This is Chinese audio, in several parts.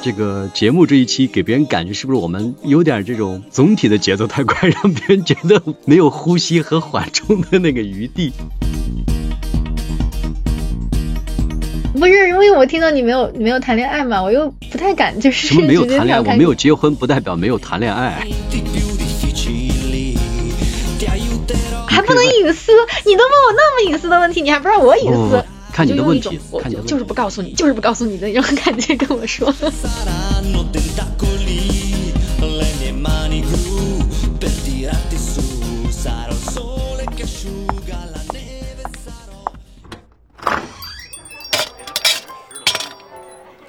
这个节目这一期给别人感觉是不是我们有点这种总体的节奏太快，让别人觉得没有呼吸和缓冲的那个余地？不是，因为我听到你没有没有谈恋爱嘛，我又不太敢就是什么没有谈恋爱，我没有结婚不代表没有谈恋爱。还不能隐私？你都问我那么隐私的问题，你还不让我隐私？看你的问题，看你的就是不告诉你，就是不告诉你的那种感觉跟我说。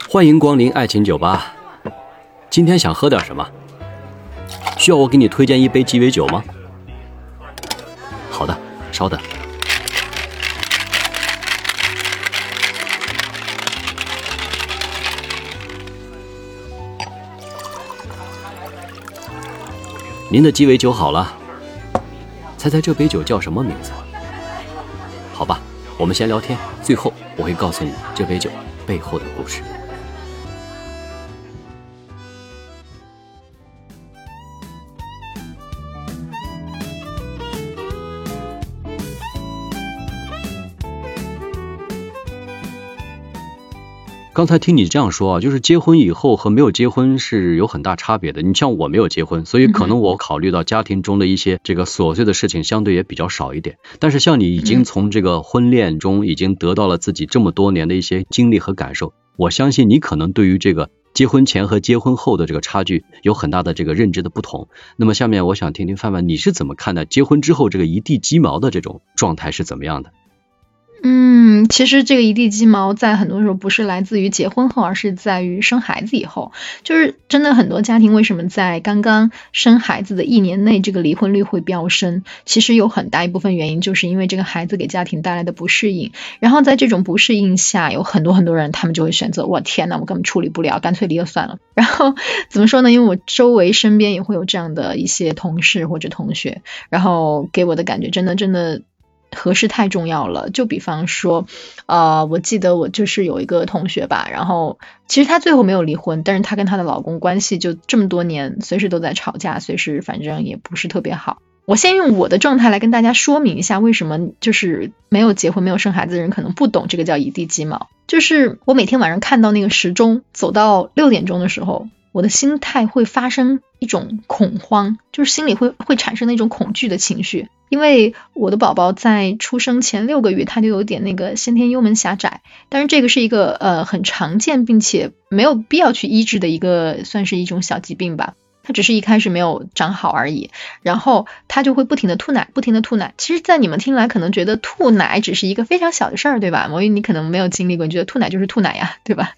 欢迎光临爱情酒吧，今天想喝点什么？需要我给你推荐一杯鸡尾酒吗？稍等。您的鸡尾酒好了，猜猜这杯酒叫什么名字？好吧，我们先聊天，最后我会告诉你这杯酒背后的故事。刚才听你这样说啊，就是结婚以后和没有结婚是有很大差别的。你像我没有结婚，所以可能我考虑到家庭中的一些这个琐碎的事情相对也比较少一点。但是像你已经从这个婚恋中已经得到了自己这么多年的一些经历和感受，我相信你可能对于这个结婚前和结婚后的这个差距有很大的这个认知的不同。那么下面我想听听范范你是怎么看待结婚之后这个一地鸡毛的这种状态是怎么样的？嗯，其实这个一地鸡毛在很多时候不是来自于结婚后，而是在于生孩子以后。就是真的很多家庭为什么在刚刚生孩子的一年内，这个离婚率会飙升？其实有很大一部分原因就是因为这个孩子给家庭带来的不适应。然后在这种不适应下，有很多很多人他们就会选择，我天呐，我根本处理不了，干脆离了算了。然后怎么说呢？因为我周围身边也会有这样的一些同事或者同学，然后给我的感觉真的真的。合适太重要了，就比方说，呃，我记得我就是有一个同学吧，然后其实她最后没有离婚，但是她跟她的老公关系就这么多年，随时都在吵架，随时反正也不是特别好。我先用我的状态来跟大家说明一下，为什么就是没有结婚、没有生孩子的人可能不懂这个叫一地鸡毛。就是我每天晚上看到那个时钟走到六点钟的时候，我的心态会发生一种恐慌，就是心里会会产生那种恐惧的情绪。因为我的宝宝在出生前六个月，他就有点那个先天幽门狭窄，但是这个是一个呃很常见并且没有必要去医治的一个算是一种小疾病吧，他只是一开始没有长好而已，然后他就会不停的吐奶，不停的吐奶。其实，在你们听来可能觉得吐奶只是一个非常小的事儿，对吧？因为你可能没有经历过，你觉得吐奶就是吐奶呀，对吧？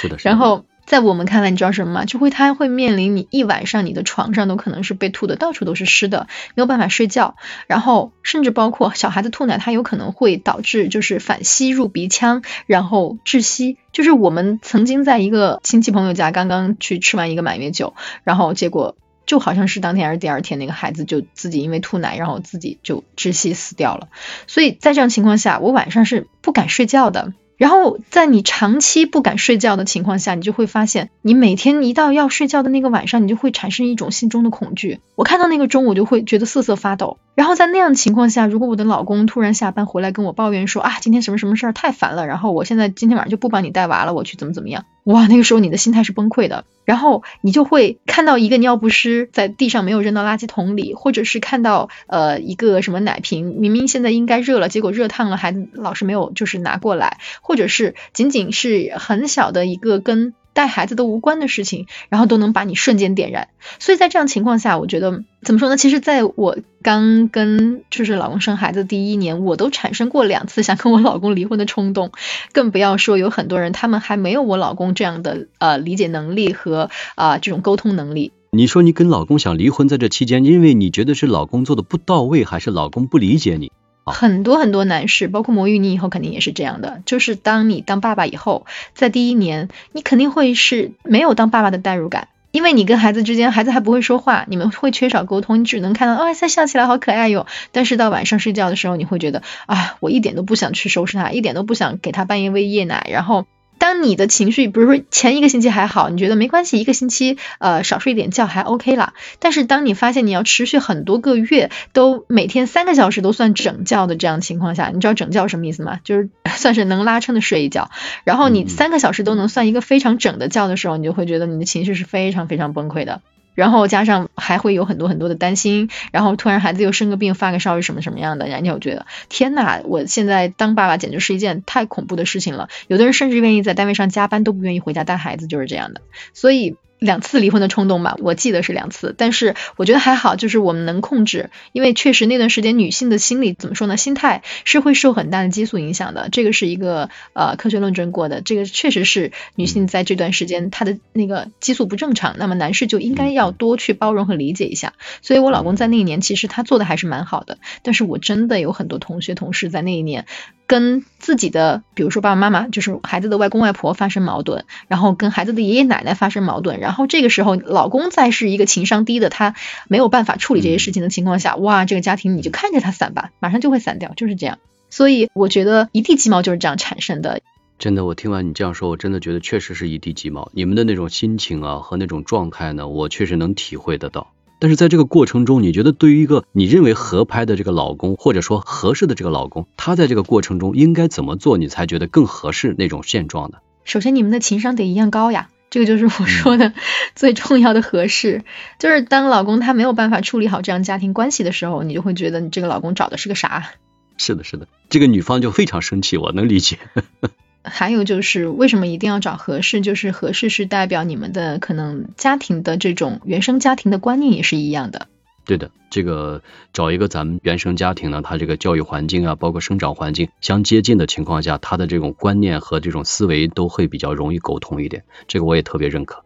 是的。然后。在我们看来，你知道什么吗？就会他会面临你一晚上，你的床上都可能是被吐的到处都是湿的，没有办法睡觉。然后甚至包括小孩子吐奶，它有可能会导致就是反吸入鼻腔，然后窒息。就是我们曾经在一个亲戚朋友家刚刚去吃完一个满月酒，然后结果就好像是当天还是第二天，那个孩子就自己因为吐奶，然后自己就窒息死掉了。所以在这样情况下，我晚上是不敢睡觉的。然后在你长期不敢睡觉的情况下，你就会发现，你每天一到要睡觉的那个晚上，你就会产生一种心中的恐惧。我看到那个钟，我就会觉得瑟瑟发抖。然后在那样情况下，如果我的老公突然下班回来跟我抱怨说啊，今天什么什么事儿太烦了，然后我现在今天晚上就不帮你带娃了，我去怎么怎么样？哇，那个时候你的心态是崩溃的。然后你就会看到一个尿不湿在地上没有扔到垃圾桶里，或者是看到呃一个什么奶瓶，明明现在应该热了，结果热烫了，还老是没有就是拿过来，或者是仅仅是很小的一个跟。带孩子都无关的事情，然后都能把你瞬间点燃。所以在这样情况下，我觉得怎么说呢？其实在我刚跟就是老公生孩子第一年，我都产生过两次想跟我老公离婚的冲动，更不要说有很多人他们还没有我老公这样的呃理解能力和啊这种沟通能力。你说你跟老公想离婚，在这期间，因为你觉得是老公做的不到位，还是老公不理解你？很多很多男士，包括魔芋，你以后肯定也是这样的。就是当你当爸爸以后，在第一年，你肯定会是没有当爸爸的代入感，因为你跟孩子之间，孩子还不会说话，你们会缺少沟通，你只能看到哇塞笑起来好可爱哟。但是到晚上睡觉的时候，你会觉得啊，我一点都不想去收拾他，一点都不想给他半夜喂夜奶，然后。当你的情绪，比如说前一个星期还好，你觉得没关系，一个星期呃少睡一点觉还 OK 了。但是当你发现你要持续很多个月都每天三个小时都算整觉的这样情况下，你知道整觉什么意思吗？就是算是能拉撑的睡一觉。然后你三个小时都能算一个非常整的觉的时候，你就会觉得你的情绪是非常非常崩溃的。然后加上还会有很多很多的担心，然后突然孩子又生个病发个烧是什么什么样的，然后你就觉得天呐，我现在当爸爸简直是一件太恐怖的事情了。有的人甚至愿意在单位上加班都不愿意回家带孩子，就是这样的。所以。两次离婚的冲动吧，我记得是两次，但是我觉得还好，就是我们能控制，因为确实那段时间女性的心理怎么说呢，心态是会受很大的激素影响的，这个是一个呃科学论证过的，这个确实是女性在这段时间她的那个激素不正常，那么男士就应该要多去包容和理解一下。所以我老公在那一年其实他做的还是蛮好的，但是我真的有很多同学同事在那一年。跟自己的，比如说爸爸妈妈，就是孩子的外公外婆发生矛盾，然后跟孩子的爷爷奶奶发生矛盾，然后这个时候老公再是一个情商低的，他没有办法处理这些事情的情况下，哇，这个家庭你就看着他散吧，马上就会散掉，就是这样。所以我觉得一地鸡毛就是这样产生的。真的，我听完你这样说，我真的觉得确实是一地鸡毛。你们的那种心情啊和那种状态呢，我确实能体会得到。但是在这个过程中，你觉得对于一个你认为合拍的这个老公，或者说合适的这个老公，他在这个过程中应该怎么做，你才觉得更合适那种现状呢？首先，你们的情商得一样高呀，这个就是我说的 最重要的合适。就是当老公他没有办法处理好这样家庭关系的时候，你就会觉得你这个老公找的是个啥？是的，是的，这个女方就非常生气，我能理解。还有就是为什么一定要找合适？就是合适是代表你们的可能家庭的这种原生家庭的观念也是一样的。对的，这个找一个咱们原生家庭呢，他这个教育环境啊，包括生长环境相接近的情况下，他的这种观念和这种思维都会比较容易沟通一点。这个我也特别认可。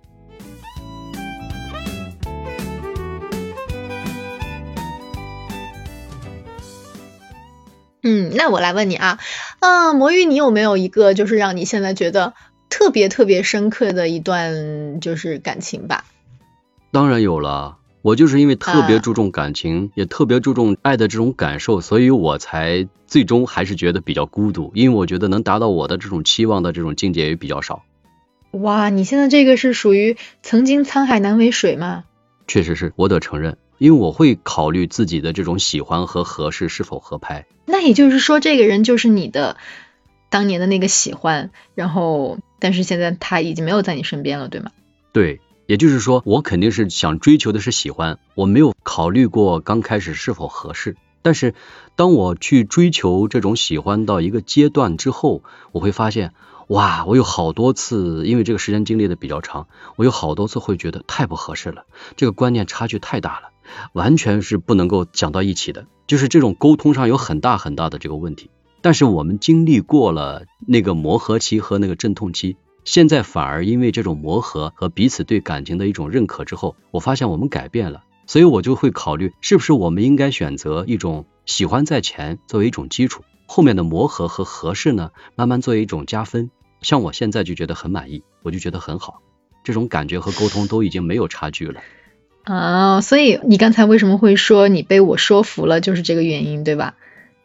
嗯，那我来问你啊，啊，魔芋，你有没有一个就是让你现在觉得特别特别深刻的一段就是感情吧？当然有了，我就是因为特别注重感情，也特别注重爱的这种感受，所以我才最终还是觉得比较孤独，因为我觉得能达到我的这种期望的这种境界也比较少。哇，你现在这个是属于曾经沧海难为水吗？确实是我得承认。因为我会考虑自己的这种喜欢和合适是否合拍。那也就是说，这个人就是你的当年的那个喜欢，然后但是现在他已经没有在你身边了，对吗？对，也就是说，我肯定是想追求的是喜欢，我没有考虑过刚开始是否合适。但是当我去追求这种喜欢到一个阶段之后，我会发现。哇，我有好多次，因为这个时间经历的比较长，我有好多次会觉得太不合适了，这个观念差距太大了，完全是不能够讲到一起的，就是这种沟通上有很大很大的这个问题。但是我们经历过了那个磨合期和那个阵痛期，现在反而因为这种磨合和彼此对感情的一种认可之后，我发现我们改变了，所以我就会考虑是不是我们应该选择一种喜欢在前作为一种基础，后面的磨合和合适呢，慢慢作为一种加分。像我现在就觉得很满意，我就觉得很好，这种感觉和沟通都已经没有差距了。啊，所以你刚才为什么会说你被我说服了，就是这个原因，对吧？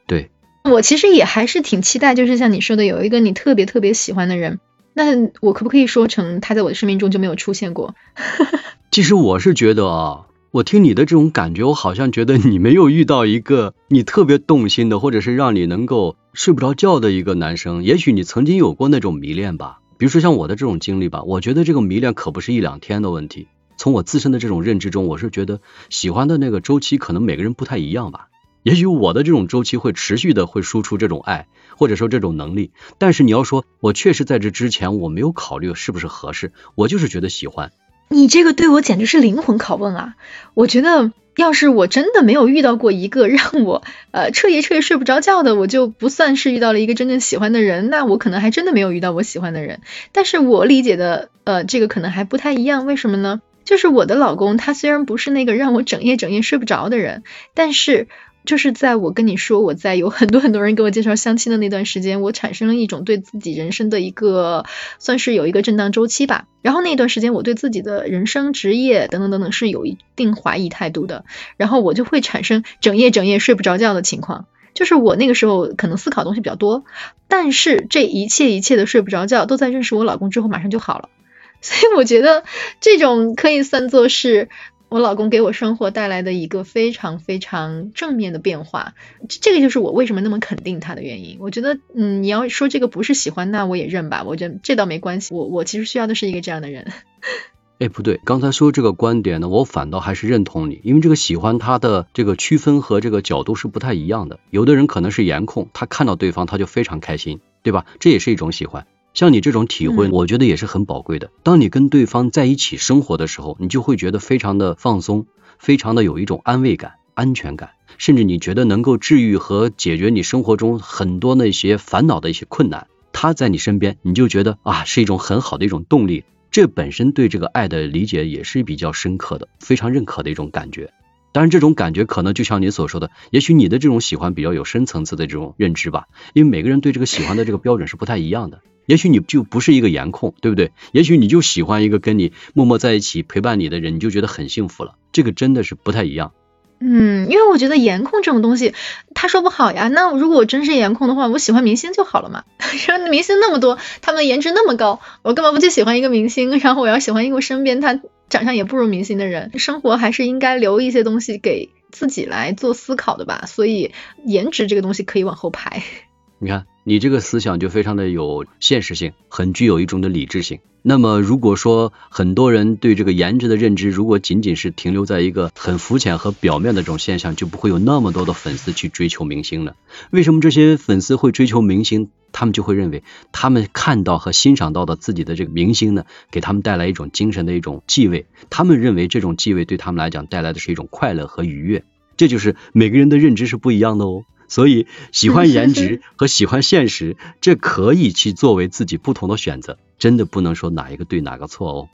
对。我其实也还是挺期待，就是像你说的，有一个你特别特别喜欢的人，那我可不可以说成他在我的生命中就没有出现过？其实我是觉得啊。我听你的这种感觉，我好像觉得你没有遇到一个你特别动心的，或者是让你能够睡不着觉的一个男生。也许你曾经有过那种迷恋吧，比如说像我的这种经历吧。我觉得这个迷恋可不是一两天的问题。从我自身的这种认知中，我是觉得喜欢的那个周期可能每个人不太一样吧。也许我的这种周期会持续的会输出这种爱，或者说这种能力。但是你要说，我确实在这之前我没有考虑是不是合适，我就是觉得喜欢。你这个对我简直是灵魂拷问啊！我觉得，要是我真的没有遇到过一个让我呃彻夜彻夜睡不着觉的，我就不算是遇到了一个真正喜欢的人。那我可能还真的没有遇到我喜欢的人。但是我理解的呃这个可能还不太一样，为什么呢？就是我的老公他虽然不是那个让我整夜整夜睡不着的人，但是就是在我跟你说我在有很多很多人给我介绍相亲的那段时间，我产生了一种对自己人生的一个算是有一个震荡周期吧。然后那段时间我对自己的人生、职业等等等等是有一定怀疑态度的，然后我就会产生整夜整夜睡不着觉的情况。就是我那个时候可能思考东西比较多，但是这一切一切的睡不着觉都在认识我老公之后马上就好了。所以我觉得这种可以算作是。我老公给我生活带来的一个非常非常正面的变化，这个就是我为什么那么肯定他的原因。我觉得，嗯，你要说这个不是喜欢，那我也认吧。我觉得这倒没关系。我我其实需要的是一个这样的人。哎，不对，刚才说这个观点呢，我反倒还是认同你，因为这个喜欢他的这个区分和这个角度是不太一样的。有的人可能是颜控，他看到对方他就非常开心，对吧？这也是一种喜欢。像你这种体会，我觉得也是很宝贵的。当你跟对方在一起生活的时候，你就会觉得非常的放松，非常的有一种安慰感、安全感，甚至你觉得能够治愈和解决你生活中很多那些烦恼的一些困难。他在你身边，你就觉得啊，是一种很好的一种动力。这本身对这个爱的理解也是比较深刻的，非常认可的一种感觉。当然，这种感觉可能就像你所说的，也许你的这种喜欢比较有深层次的这种认知吧，因为每个人对这个喜欢的这个标准是不太一样的。也许你就不是一个颜控，对不对？也许你就喜欢一个跟你默默在一起陪伴你的人，你就觉得很幸福了。这个真的是不太一样。嗯，因为我觉得颜控这种东西，他说不好呀。那如果我真是颜控的话，我喜欢明星就好了嘛。说明星那么多，他们的颜值那么高，我干嘛不去喜欢一个明星？然后我要喜欢一个身边他长相也不如明星的人。生活还是应该留一些东西给自己来做思考的吧。所以颜值这个东西可以往后排。你看。你这个思想就非常的有现实性，很具有一种的理智性。那么，如果说很多人对这个颜值的认知，如果仅仅是停留在一个很肤浅和表面的这种现象，就不会有那么多的粉丝去追求明星了。为什么这些粉丝会追求明星？他们就会认为，他们看到和欣赏到的自己的这个明星呢，给他们带来一种精神的一种继位。他们认为这种继位对他们来讲带来的是一种快乐和愉悦。这就是每个人的认知是不一样的哦。所以，喜欢颜值 和喜欢现实，这可以去作为自己不同的选择，真的不能说哪一个对哪个错哦。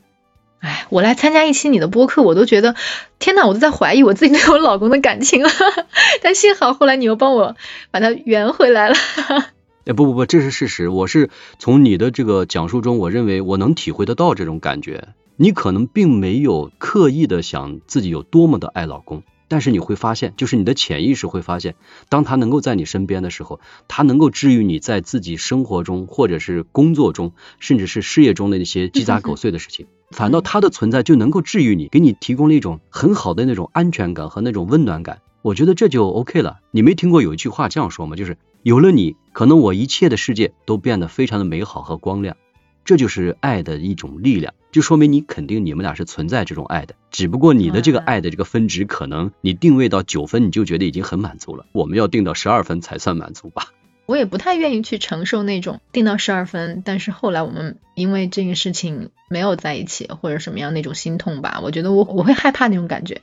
哎，我来参加一期你的播客，我都觉得天呐，我都在怀疑我自己对我老公的感情了。但幸好后来你又帮我把它圆回来了。哎，不不不，这是事实。我是从你的这个讲述中，我认为我能体会得到这种感觉。你可能并没有刻意的想自己有多么的爱老公。但是你会发现，就是你的潜意识会发现，当他能够在你身边的时候，他能够治愈你在自己生活中，或者是工作中，甚至是事业中的那些鸡杂狗碎的事情。反倒他的存在就能够治愈你，给你提供了一种很好的那种安全感和那种温暖感。我觉得这就 OK 了。你没听过有一句话这样说吗？就是有了你，可能我一切的世界都变得非常的美好和光亮。这就是爱的一种力量，就说明你肯定你们俩是存在这种爱的，只不过你的这个爱的这个分值，可能你定位到九分，你就觉得已经很满足了。我们要定到十二分才算满足吧。我也不太愿意去承受那种定到十二分，但是后来我们因为这个事情没有在一起，或者什么样那种心痛吧。我觉得我我会害怕那种感觉，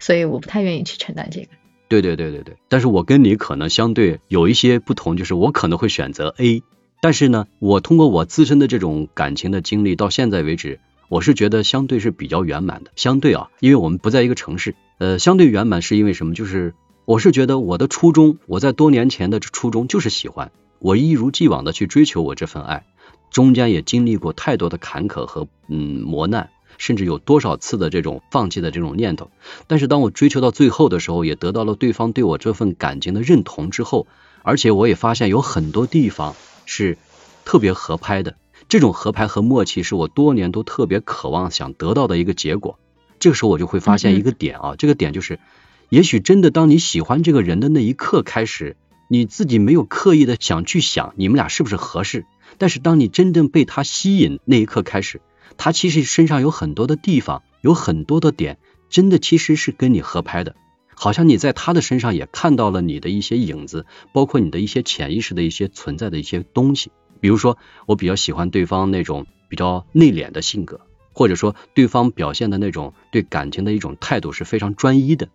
所以我不太愿意去承担这个。对对对对对，但是我跟你可能相对有一些不同，就是我可能会选择 A。但是呢，我通过我自身的这种感情的经历，到现在为止，我是觉得相对是比较圆满的。相对啊，因为我们不在一个城市，呃，相对圆满是因为什么？就是我是觉得我的初衷，我在多年前的初衷就是喜欢，我一如既往的去追求我这份爱，中间也经历过太多的坎坷和嗯磨难，甚至有多少次的这种放弃的这种念头。但是当我追求到最后的时候，也得到了对方对我这份感情的认同之后，而且我也发现有很多地方。是特别合拍的，这种合拍和默契是我多年都特别渴望想得到的一个结果。这个时候我就会发现一个点啊，这个点就是，也许真的当你喜欢这个人的那一刻开始，你自己没有刻意的想去想你们俩是不是合适，但是当你真正被他吸引那一刻开始，他其实身上有很多的地方，有很多的点，真的其实是跟你合拍的。好像你在他的身上也看到了你的一些影子，包括你的一些潜意识的一些存在的一些东西。比如说，我比较喜欢对方那种比较内敛的性格，或者说对方表现的那种对感情的一种态度是非常专一的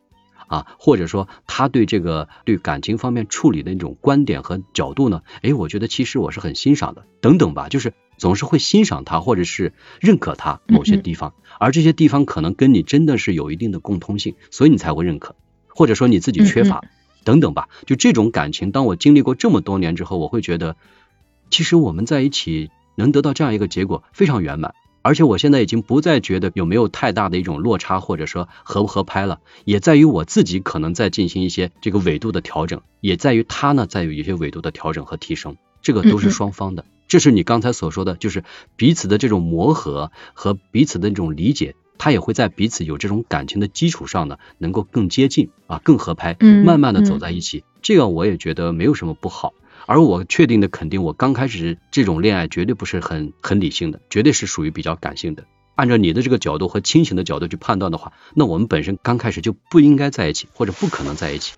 啊，或者说他对这个对感情方面处理的那种观点和角度呢，哎，我觉得其实我是很欣赏的，等等吧，就是总是会欣赏他或者是认可他某些地方，而这些地方可能跟你真的是有一定的共通性，所以你才会认可。或者说你自己缺乏，等等吧。就这种感情，当我经历过这么多年之后，我会觉得，其实我们在一起能得到这样一个结果，非常圆满。而且我现在已经不再觉得有没有太大的一种落差，或者说合不合拍了，也在于我自己可能在进行一些这个纬度的调整，也在于他呢在有一些纬度的调整和提升，这个都是双方的。这是你刚才所说的，就是彼此的这种磨合和彼此的这种理解，他也会在彼此有这种感情的基础上呢，能够更接近啊，更合拍，慢慢的走在一起。这个我也觉得没有什么不好。而我确定的肯定，我刚开始这种恋爱绝对不是很很理性的，绝对是属于比较感性的。按照你的这个角度和清醒的角度去判断的话，那我们本身刚开始就不应该在一起，或者不可能在一起。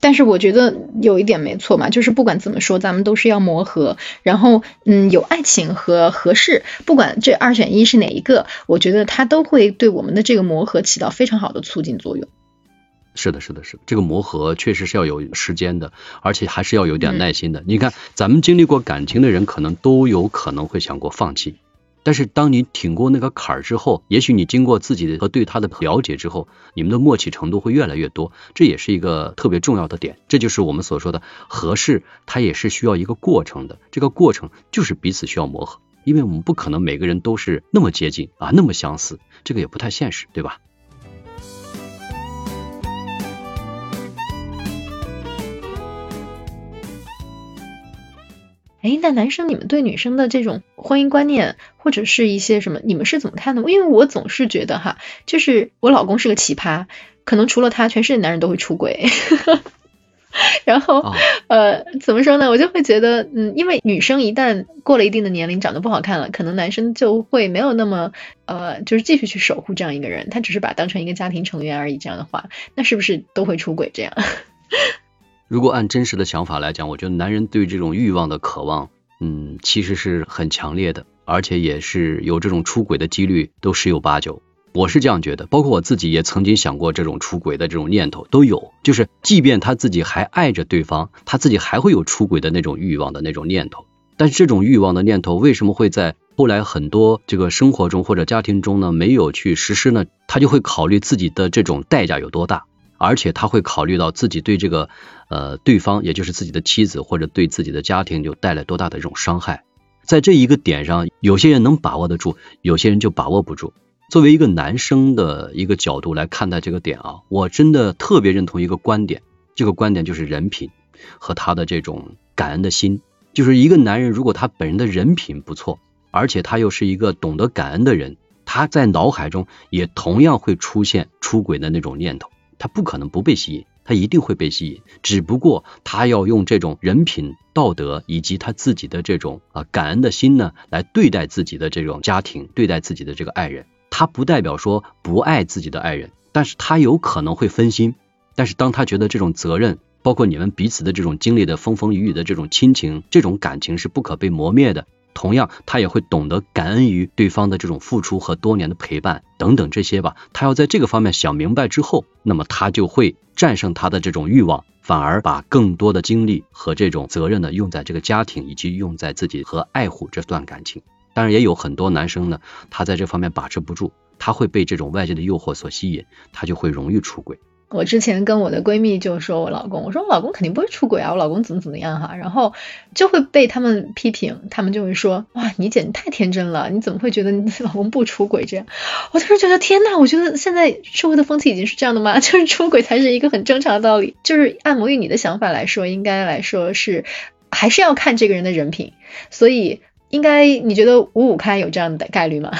但是我觉得有一点没错嘛，就是不管怎么说，咱们都是要磨合。然后，嗯，有爱情和合适，不管这二选一是哪一个，我觉得它都会对我们的这个磨合起到非常好的促进作用。是的，是的，是的，这个磨合确实是要有时间的，而且还是要有点耐心的。你看，咱们经历过感情的人，可能都有可能会想过放弃。但是当你挺过那个坎儿之后，也许你经过自己的和对他的了解之后，你们的默契程度会越来越多，这也是一个特别重要的点。这就是我们所说的合适，它也是需要一个过程的。这个过程就是彼此需要磨合，因为我们不可能每个人都是那么接近啊，那么相似，这个也不太现实，对吧？哎，那男生你们对女生的这种婚姻观念，或者是一些什么，你们是怎么看的？因为我总是觉得哈，就是我老公是个奇葩，可能除了他，全世界男人都会出轨。然后呃，怎么说呢？我就会觉得，嗯，因为女生一旦过了一定的年龄，长得不好看了，可能男生就会没有那么呃，就是继续去守护这样一个人，他只是把当成一个家庭成员而已。这样的话，那是不是都会出轨？这样？如果按真实的想法来讲，我觉得男人对这种欲望的渴望，嗯，其实是很强烈的，而且也是有这种出轨的几率都十有八九。我是这样觉得，包括我自己也曾经想过这种出轨的这种念头都有。就是即便他自己还爱着对方，他自己还会有出轨的那种欲望的那种念头。但是这种欲望的念头为什么会在后来很多这个生活中或者家庭中呢没有去实施呢？他就会考虑自己的这种代价有多大。而且他会考虑到自己对这个呃对方，也就是自己的妻子或者对自己的家庭就带来多大的这种伤害，在这一个点上，有些人能把握得住，有些人就把握不住。作为一个男生的一个角度来看待这个点啊，我真的特别认同一个观点，这个观点就是人品和他的这种感恩的心。就是一个男人如果他本人的人品不错，而且他又是一个懂得感恩的人，他在脑海中也同样会出现出轨的那种念头。他不可能不被吸引，他一定会被吸引，只不过他要用这种人品、道德以及他自己的这种啊感恩的心呢，来对待自己的这种家庭，对待自己的这个爱人。他不代表说不爱自己的爱人，但是他有可能会分心。但是当他觉得这种责任，包括你们彼此的这种经历的风风雨雨的这种亲情，这种感情是不可被磨灭的。同样，他也会懂得感恩于对方的这种付出和多年的陪伴等等这些吧。他要在这个方面想明白之后，那么他就会战胜他的这种欲望，反而把更多的精力和这种责任呢用在这个家庭以及用在自己和爱护这段感情。当然，也有很多男生呢，他在这方面把持不住，他会被这种外界的诱惑所吸引，他就会容易出轨。我之前跟我的闺蜜就说我老公，我说我老公肯定不会出轨啊，我老公怎么怎么样哈，然后就会被他们批评，他们就会说哇，你简直太天真了，你怎么会觉得你老公不出轨这样？我当时觉得天呐，我觉得现在社会的风气已经是这样的吗？就是出轨才是一个很正常的道理，就是按摩玉你的想法来说，应该来说是还是要看这个人的人品，所以应该你觉得五五开有这样的概率吗？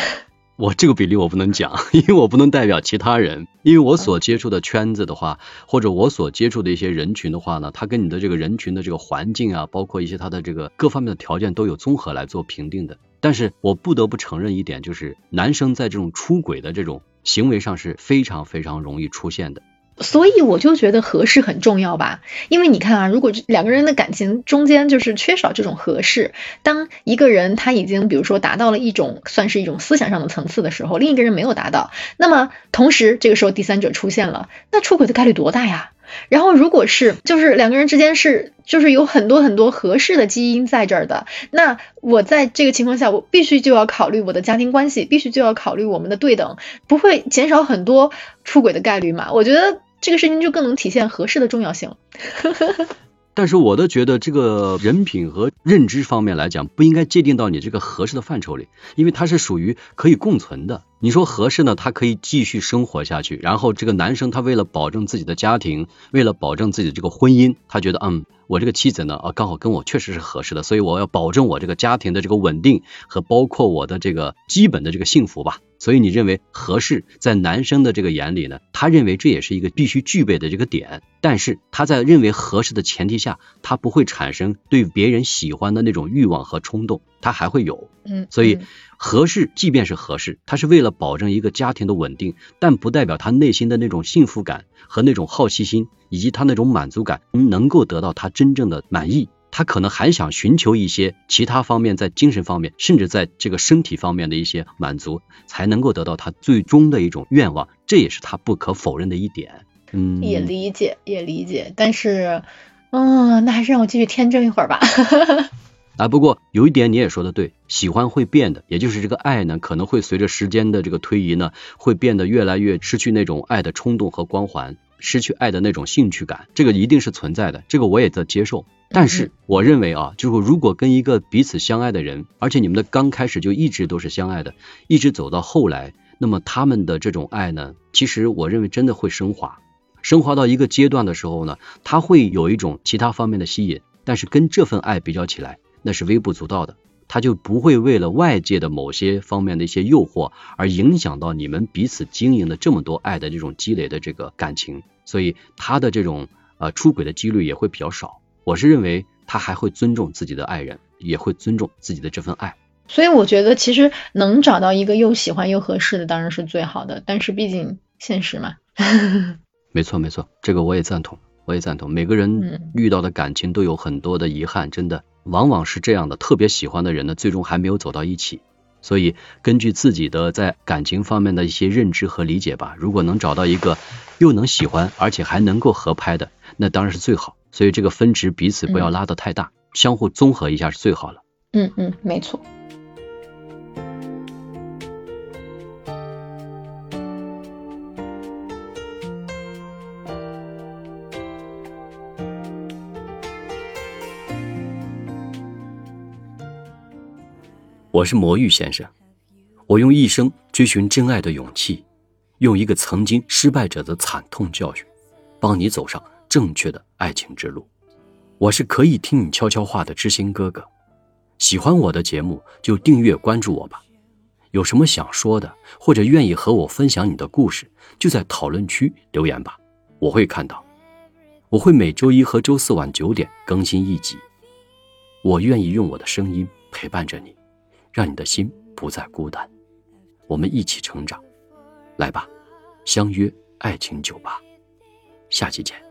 我这个比例我不能讲，因为我不能代表其他人，因为我所接触的圈子的话，或者我所接触的一些人群的话呢，他跟你的这个人群的这个环境啊，包括一些他的这个各方面的条件都有综合来做评定的。但是我不得不承认一点，就是男生在这种出轨的这种行为上是非常非常容易出现的。所以我就觉得合适很重要吧，因为你看啊，如果两个人的感情中间就是缺少这种合适，当一个人他已经比如说达到了一种算是一种思想上的层次的时候，另一个人没有达到，那么同时这个时候第三者出现了，那出轨的概率多大呀？然后如果是就是两个人之间是就是有很多很多合适的基因在这儿的，那我在这个情况下，我必须就要考虑我的家庭关系，必须就要考虑我们的对等，不会减少很多出轨的概率嘛？我觉得。这个事情就更能体现合适的重要性了。但是我的觉得这个人品和认知方面来讲，不应该界定到你这个合适的范畴里，因为它是属于可以共存的。你说合适呢，他可以继续生活下去。然后这个男生他为了保证自己的家庭，为了保证自己的这个婚姻，他觉得嗯，我这个妻子呢啊刚好跟我确实是合适的，所以我要保证我这个家庭的这个稳定和包括我的这个基本的这个幸福吧。所以你认为合适，在男生的这个眼里呢，他认为这也是一个必须具备的这个点。但是他在认为合适的前提下，他不会产生对别人喜欢的那种欲望和冲动，他还会有。嗯，所以合适，即便是合适，他是为了保证一个家庭的稳定，但不代表他内心的那种幸福感和那种好奇心，以及他那种满足感能够得到他真正的满意。他可能还想寻求一些其他方面，在精神方面，甚至在这个身体方面的一些满足，才能够得到他最终的一种愿望。这也是他不可否认的一点。嗯，也理解，也理解。但是，嗯，那还是让我继续天真一会儿吧。啊，不过有一点你也说的对，喜欢会变的，也就是这个爱呢，可能会随着时间的这个推移呢，会变得越来越失去那种爱的冲动和光环，失去爱的那种兴趣感，这个一定是存在的，这个我也在接受。但是我认为啊，就是如果跟一个彼此相爱的人，而且你们的刚开始就一直都是相爱的，一直走到后来，那么他们的这种爱呢，其实我认为真的会升华，升华到一个阶段的时候呢，他会有一种其他方面的吸引，但是跟这份爱比较起来。那是微不足道的，他就不会为了外界的某些方面的一些诱惑而影响到你们彼此经营的这么多爱的这种积累的这个感情，所以他的这种呃出轨的几率也会比较少。我是认为他还会尊重自己的爱人，也会尊重自己的这份爱。所以我觉得其实能找到一个又喜欢又合适的当然是最好的，但是毕竟现实嘛。没错没错，这个我也赞同，我也赞同。每个人遇到的感情都有很多的遗憾，真的。往往是这样的，特别喜欢的人呢，最终还没有走到一起。所以根据自己的在感情方面的一些认知和理解吧，如果能找到一个又能喜欢，而且还能够合拍的，那当然是最好。所以这个分值彼此不要拉得太大，相互综合一下是最好了。嗯嗯，没错。我是魔芋先生，我用一生追寻真爱的勇气，用一个曾经失败者的惨痛教训，帮你走上正确的爱情之路。我是可以听你悄悄话的知心哥哥，喜欢我的节目就订阅关注我吧。有什么想说的，或者愿意和我分享你的故事，就在讨论区留言吧，我会看到。我会每周一和周四晚九点更新一集。我愿意用我的声音陪伴着你。让你的心不再孤单，我们一起成长，来吧，相约爱情酒吧，下期见。